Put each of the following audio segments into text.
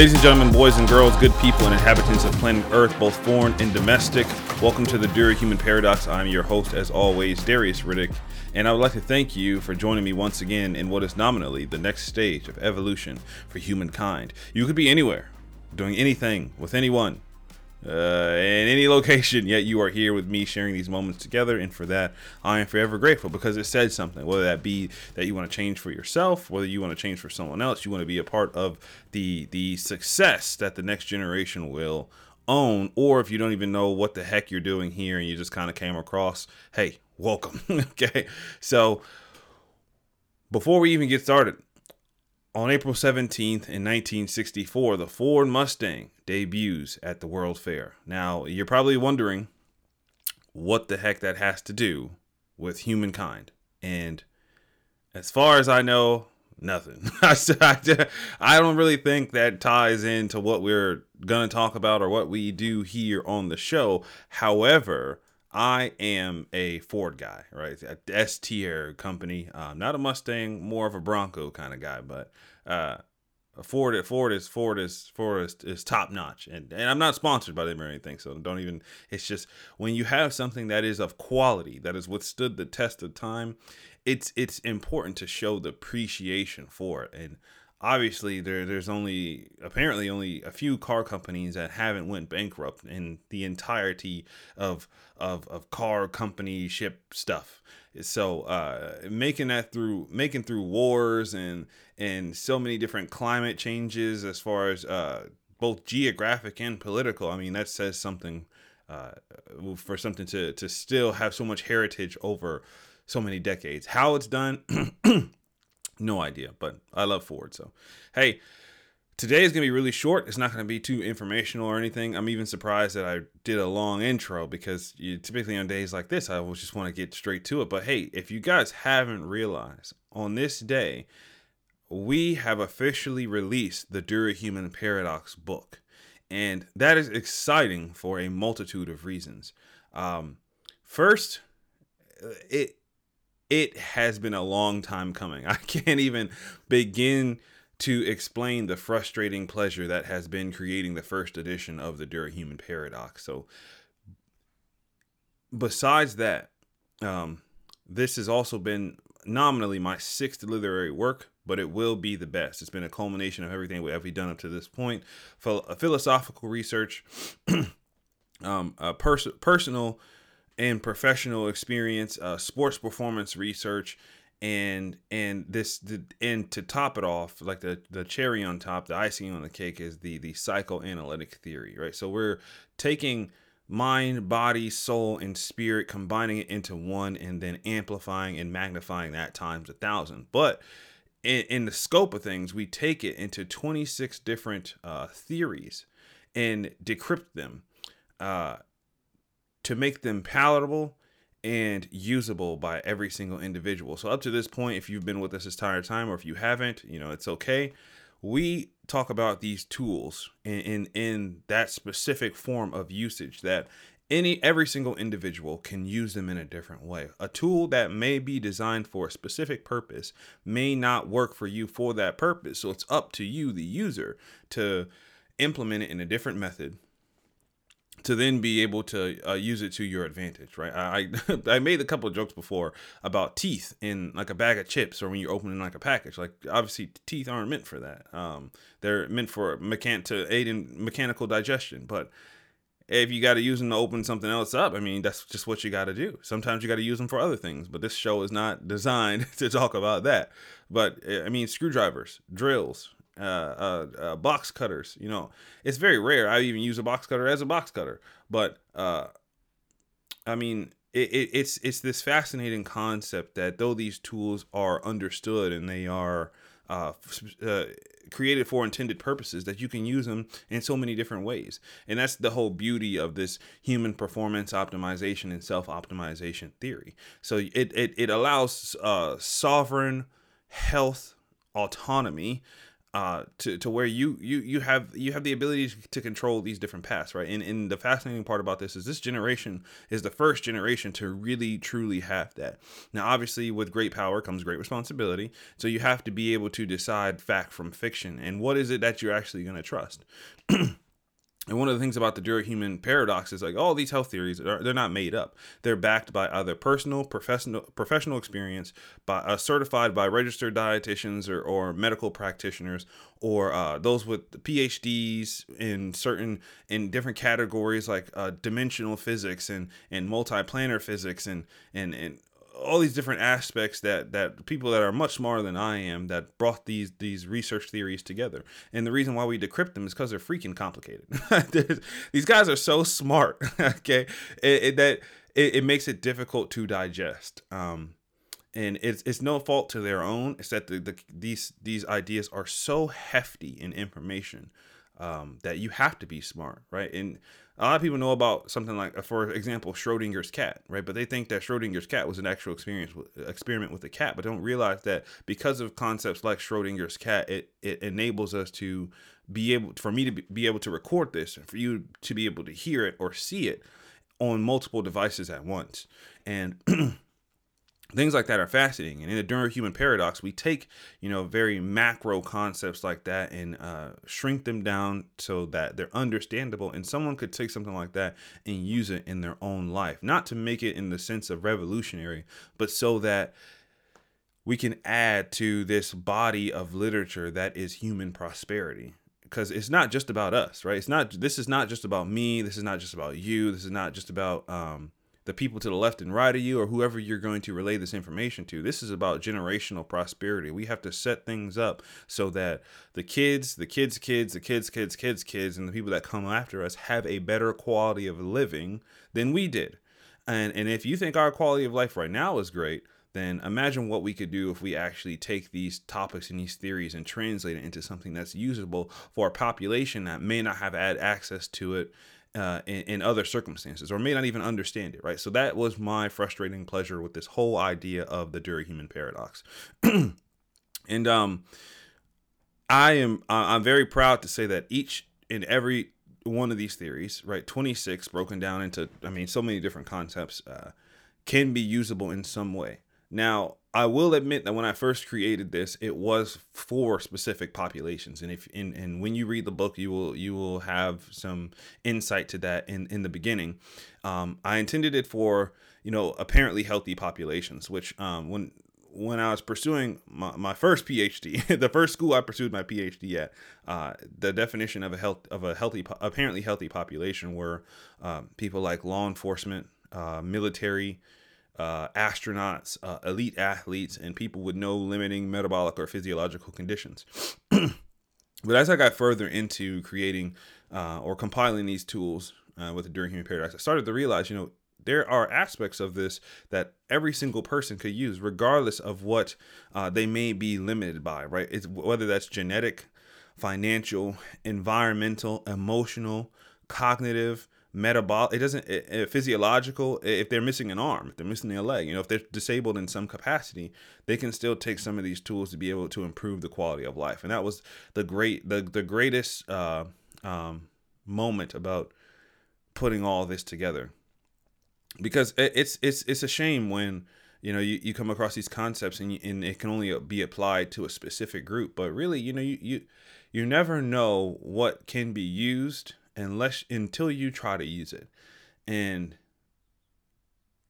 Ladies and gentlemen, boys and girls, good people and inhabitants of planet Earth, both foreign and domestic, welcome to the Durahuman Paradox. I'm your host, as always, Darius Riddick, and I would like to thank you for joining me once again in what is nominally the next stage of evolution for humankind. You could be anywhere, doing anything with anyone, uh, in any location, yet you are here with me sharing these moments together. And for that, I am forever grateful because it said something, whether that be that you want to change for yourself, whether you want to change for someone else, you want to be a part of the, the success that the next generation will own, or if you don't even know what the heck you're doing here and you just kind of came across, hey, welcome. okay. So before we even get started, on April 17th in 1964, the Ford Mustang debuts at the World Fair. Now, you're probably wondering what the heck that has to do with humankind. And as far as I know, nothing. I don't really think that ties into what we're going to talk about or what we do here on the show. However, I am a Ford guy, right? S tier company, um, not a Mustang, more of a Bronco kind of guy. But uh, Ford, Ford is Ford is Ford is, is top notch, and and I'm not sponsored by them or anything, so don't even. It's just when you have something that is of quality that has withstood the test of time, it's it's important to show the appreciation for it and obviously there there's only apparently only a few car companies that haven't went bankrupt in the entirety of of, of car company ship stuff so uh, making that through making through wars and and so many different climate changes as far as uh, both geographic and political i mean that says something uh, for something to to still have so much heritage over so many decades how it's done No idea, but I love Ford. So, hey, today is going to be really short. It's not going to be too informational or anything. I'm even surprised that I did a long intro because you typically on days like this, I will just want to get straight to it. But hey, if you guys haven't realized, on this day, we have officially released the Durahuman Paradox book. And that is exciting for a multitude of reasons. Um, first, it it has been a long time coming. I can't even begin to explain the frustrating pleasure that has been creating the first edition of the Durahuman Paradox. So, besides that, um, this has also been nominally my sixth literary work, but it will be the best. It's been a culmination of everything we have done up to this point. Philosophical research, um, pers- personal and professional experience, uh, sports performance research, and and this and to top it off, like the the cherry on top, the icing on the cake is the the psychoanalytic theory, right? So we're taking mind, body, soul, and spirit, combining it into one, and then amplifying and magnifying that times a thousand. But in, in the scope of things, we take it into 26 different uh, theories and decrypt them. Uh, to make them palatable and usable by every single individual. So up to this point, if you've been with us this entire time, or if you haven't, you know it's okay. We talk about these tools in in, in that specific form of usage that any every single individual can use them in a different way. A tool that may be designed for a specific purpose may not work for you for that purpose. So it's up to you, the user, to implement it in a different method to then be able to uh, use it to your advantage, right? I I made a couple of jokes before about teeth in like a bag of chips or when you're opening like a package. Like obviously teeth aren't meant for that. Um, they're meant for mechan to aid in mechanical digestion. But if you got to use them to open something else up, I mean that's just what you got to do. Sometimes you got to use them for other things. But this show is not designed to talk about that. But I mean screwdrivers, drills, uh, uh, uh, box cutters. You know, it's very rare. I even use a box cutter as a box cutter, but uh, I mean, it, it, it's it's this fascinating concept that though these tools are understood and they are uh, uh, created for intended purposes, that you can use them in so many different ways, and that's the whole beauty of this human performance optimization and self optimization theory. So it it, it allows uh, sovereign health autonomy uh, to to where you you you have you have the ability to control these different paths, right? And and the fascinating part about this is this generation is the first generation to really truly have that. Now, obviously, with great power comes great responsibility, so you have to be able to decide fact from fiction and what is it that you're actually going to trust. And one of the things about the Human paradox is like all these health theories are they're not made up. They're backed by either personal, professional, professional experience, by uh, certified by registered dietitians or, or medical practitioners, or uh, those with PhDs in certain in different categories like uh, dimensional physics and and multiplanar physics and and and all these different aspects that that people that are much smarter than I am that brought these these research theories together. And the reason why we decrypt them is because they're freaking complicated. these guys are so smart, okay, it, it, that it, it, makes it difficult to digest. Um, and it's it's no fault to their own. It's that the, the these these ideas are so hefty in information um, that you have to be smart, right? And a lot of people know about something like, uh, for example, Schrodinger's cat, right? But they think that Schrodinger's cat was an actual experience experiment with a cat, but don't realize that because of concepts like Schrodinger's cat, it it enables us to be able, for me to be able to record this, and for you to be able to hear it or see it on multiple devices at once, and things like that are fascinating and in the Durahuman paradox we take you know very macro concepts like that and uh, shrink them down so that they're understandable and someone could take something like that and use it in their own life. Not to make it in the sense of revolutionary but so that we can add to this body of literature that is human prosperity. Because it's not just about us right? It's not this is not just about me this is not just about you this is not just about um, the people to the left and right of you or whoever you're going to relay this information to. This is about generational prosperity. We have to set things up so that the kids, the kids' kids, the kids' kids, kids' kids, and the people that come after us have a better quality of living than we did. And and if you think our quality of life right now is great, then imagine what we could do if we actually take these topics and these theories and translate it into something that's usable for a population that may not have had access to it uh, in, in, other circumstances or may not even understand it, right? So that was my frustrating pleasure with this whole idea of the Durahuman paradox. and um, I am I'm very proud to say that each and every one of these theories, right, 26 broken down into I mean so many different concepts, uh, can be usable in some way. Now, I will admit that when I first created this, it was for specific populations, and if and, and when you read the book, you will you will have some insight to that in in the beginning. Um, I intended it for you know apparently healthy populations, which um, when when I was pursuing my, my first PhD, the first school I pursued my PhD at, uh, the definition of a health of a healthy apparently healthy population were um, people like law enforcement, uh, military uh, astronauts, uh, elite athletes, and people with no limiting metabolic or physiological conditions. but as I got further into creating uh, or compiling these tools uh, with the Durahuman Paradox, I started to realize, you know, there are aspects of this that every single person could use, regardless of what uh, they may be limited by, right? It's whether that's genetic, financial, environmental, emotional, cognitive, metabolic it doesn't it, it, physiological if they're missing an arm if they're missing a leg you know if they're disabled in some capacity they can still take some of these tools to be able to improve the quality of life. And that was the great the, the greatest uh, um, moment about putting all this together. Because it, it's it's it's a shame when you know you, you come across these concepts and, you, and it can only be applied to a specific group but really you know you you, you never know what can be used unless until you try to use it. And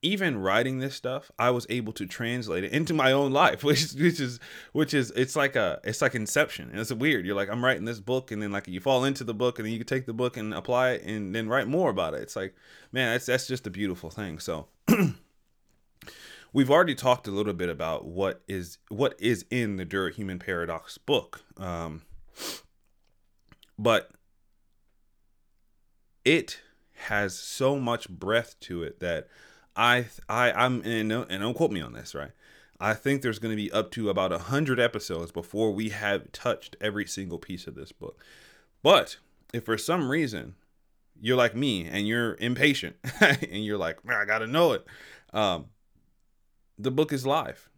even writing this stuff, I was able to translate it into my own life, which which is which is it's like a it's like inception. And it's weird. You're like, I'm writing this book, and then like you fall into the book, and then you can take the book and apply it, and then write more about it. It's like, man, that's that's just a beautiful thing. So. we've already talked a little bit about what is what is in the Durahuman Paradox book, um, but it has so much breadth to it that I I I'm and and don't quote me on this, right? I think there's going to be up to about a hundred episodes before we have touched every single piece of this book. But if for some reason you're like me and you're impatient and you're like, I gotta know it, um, the book is live.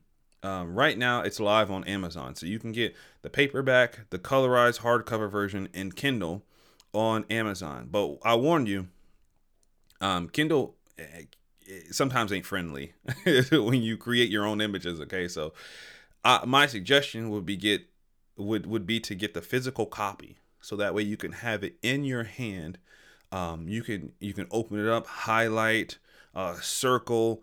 Um, right now, it's live on Amazon, so you can get the paperback, the colorized hardcover version, and Kindle on Amazon. But I warn you, um, Kindle eh, eh, sometimes ain't friendly when you create your own images. Okay, so my suggestion would be get would would be to get the physical copy, so that way you can have it in your hand. Um, you can you can open it up, highlight, uh, circle,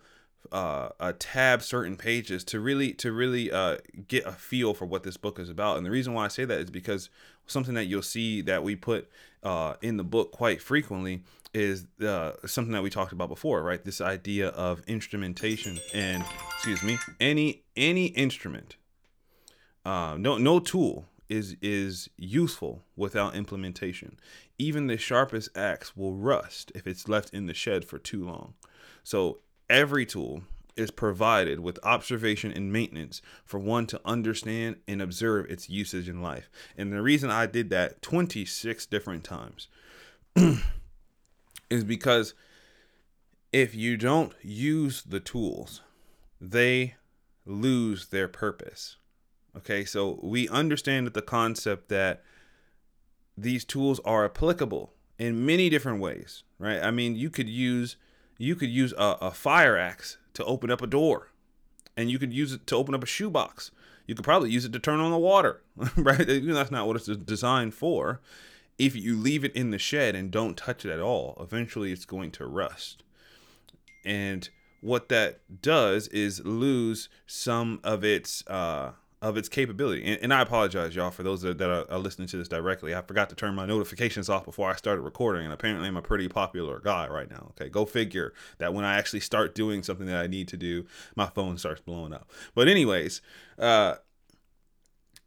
uh, uh, tab certain pages to really to really uh, get a feel for what this book is about. And the reason why I say that is because something that you'll see that we put uh, in the book quite frequently is uh, something that we talked about before, right? This idea of instrumentation and excuse me, any any instrument, uh, no no tool is is useful without implementation. Even the sharpest axe will rust if it's left in the shed for too long. So every tool is provided with observation and maintenance for one to understand and observe its usage in life. And the reason I did that 26 different times is because if you don't use the tools, they lose their purpose. Okay, so we understand that the concept that these tools are applicable in many different ways, right? I mean, you could use you could use a, a fire axe to open up a door, and you could use it to open up a shoebox. You could probably use it to turn on the water, right? That's not what it's designed for. If you leave it in the shed and don't touch it at all, eventually it's going to rust. And what that does is lose some of its uh, of its capability. And, and, I apologize, y'all, for those that, that are, are, listening to this directly. I forgot to turn my notifications off before I started recording, and apparently I'm a pretty popular guy right now. Okay, go figure that when I actually start doing something that I need to do, my phone starts blowing up. But anyways, uh,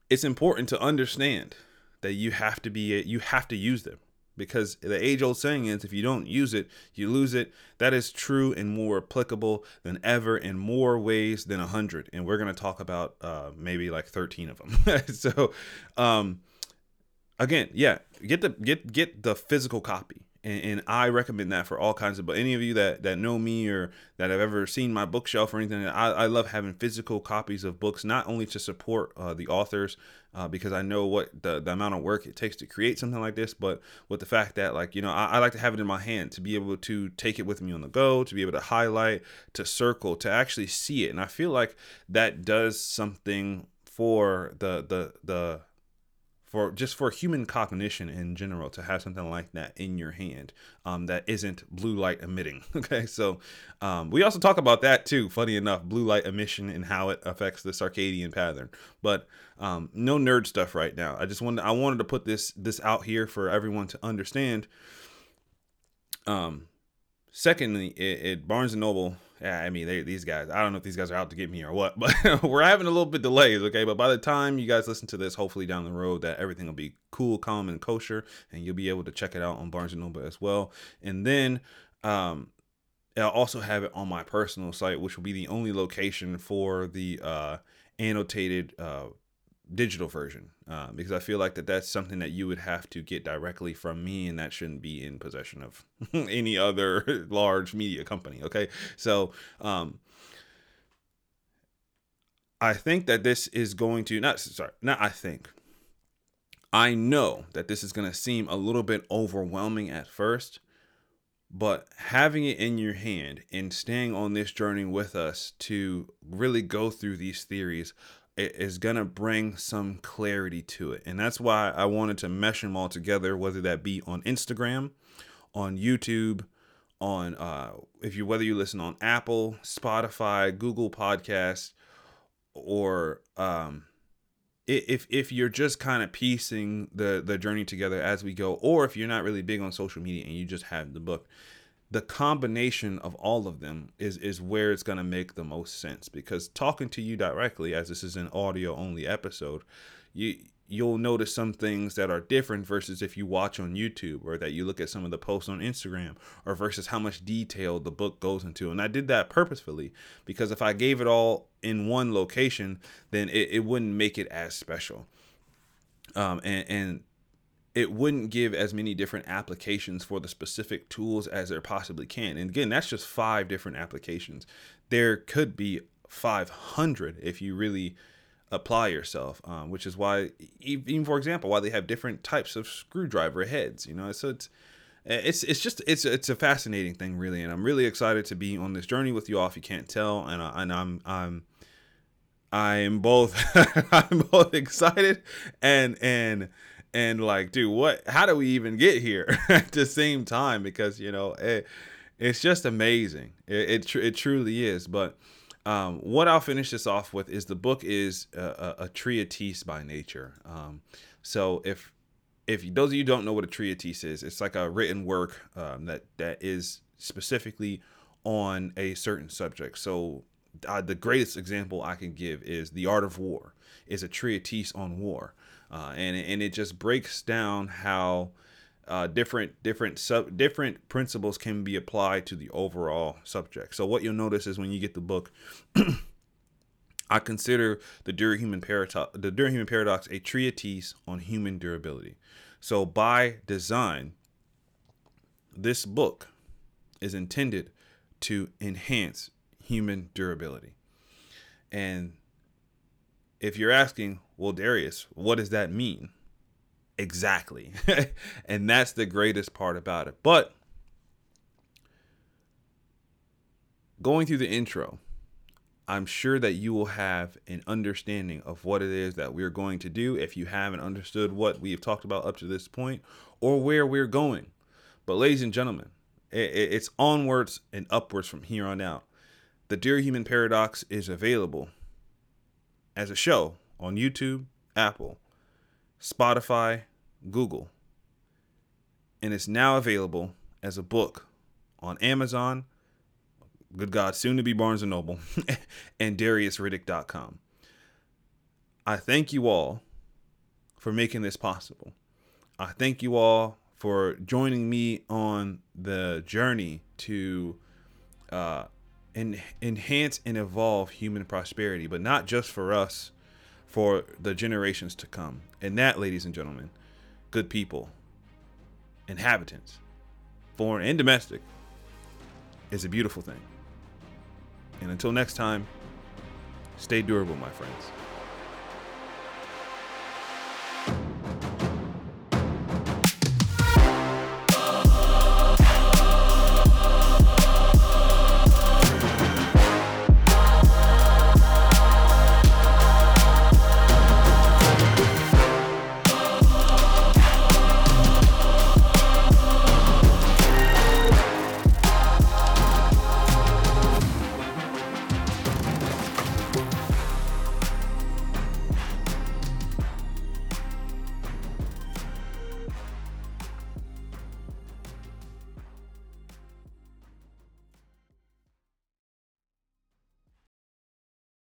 it's important to understand that you have to be you have to use them because the age old saying is if you don't use it, you lose it. That is true and more applicable than ever in more ways than a hundred. And we're going to talk about uh, maybe like 13 of them. so, um, again, yeah, get the, get, get the physical copy and, and, I recommend that for all kinds of. But any of you that that know me or that have ever seen my bookshelf or anything, I, I love having physical copies of books, not only to support uh, the authors, uh, because I know what the, the amount of work it takes to create something like this, but with the fact that like you know I, I like to have it in my hand to be able to take it with me on the go, to be able to highlight, to circle, to actually see it, and I feel like that does something for the the the for just for human cognition in general to have something like that in your hand um, that isn't blue light emitting. Okay, so um, we also talk about that too. Funny enough, blue light emission and how it affects the circadian pattern. But um, no nerd stuff right now. I just wanted I wanted to put this this out here for everyone to understand. Um, secondly, at Barnes and Noble yeah, I mean, they, these guys, I don't know if these guys are out to get me or what, but we're having a little bit delays, okay? But by the time you guys listen to this, hopefully down the road, that everything will be cool, calm, and kosher, and you'll be able to check it out on Barnes & Noble as well. And then um, I'll also have it on my personal site, which will be the only location for the uh, annotated uh, digital version uh, because I feel like that that's something that you would have to get directly from me and that shouldn't be in possession of any other large media company. Okay. So, um, I think that this is going to not sorry, not I think. I know that this is going to seem a little bit overwhelming at first, but having it in your hand and staying on this journey with us to really go through these theories is going to bring some clarity to it. And that's why I wanted to mesh them all together, whether that be on Instagram, on YouTube, on uh, if you whether you listen on Apple, Spotify, Google Podcast, or um, if if you're just kind of piecing the the journey together as we go, or if you're not really big on social media and you just have the book, the combination of all of them is is where it's going to make the most sense because talking to you directly as this is an audio only episode you you'll notice some things that are different versus if you watch on YouTube or that you look at some of the posts on Instagram or versus how much detail the book goes into. And I did that purposefully because if I gave it all in one location, then it, it wouldn't make it as special. Um, and, and it wouldn't give as many different applications for the specific tools as there possibly can. And again, that's just five different applications. There could be 500 if you really apply yourself. Um, which is why, even for example, why they have different types of screwdriver heads. You know, so it's it's it's just it's it's a fascinating thing really and i'm really excited to be on this journey with you all if you can't tell and, I, and i'm i'm i'm both i'm both excited and and and like dude what how do we even get here at the same time? Because you know it, it's just amazing. It it, tr- it truly is. But um, what I'll finish this off with is the book is a, a, a treatise by nature. Um, so if if those of you don't know what a treatise is, it's like a written work um, that that is specifically on a certain subject. So uh, the greatest example I can give is the art of war. Is a treatise on war, uh, and and it just breaks down how uh, different different sub different principles can be applied to the overall subject. So what you'll notice is when you get the book. I consider the Durahuman Paradox, the Durahuman Paradox, a treatise on human durability. So by design, this book is intended to enhance human durability. And if you're asking, well, Darius, what does that mean? Exactly. and that's the greatest part about it. But going through the intro, I'm sure that you will have an understanding of what it is that we're going to do if you haven't understood what we've talked about up to this point or where we're going. But, ladies and gentlemen, it's onwards and upwards from here on out. The Durahuman Paradox is available as a show on YouTube, Apple, Spotify, Google, and it's now available as a book on Amazon, good God, soon to be Barnes and Noble, and DariusRiddick.com. I thank you all for making this possible. I thank you all for joining me on the journey to uh, en- enhance and evolve human prosperity, but not just for us, for the generations to come. And that, ladies and gentlemen, good people, inhabitants, foreign and domestic, is a beautiful thing. And until next time, stay durable, my friends.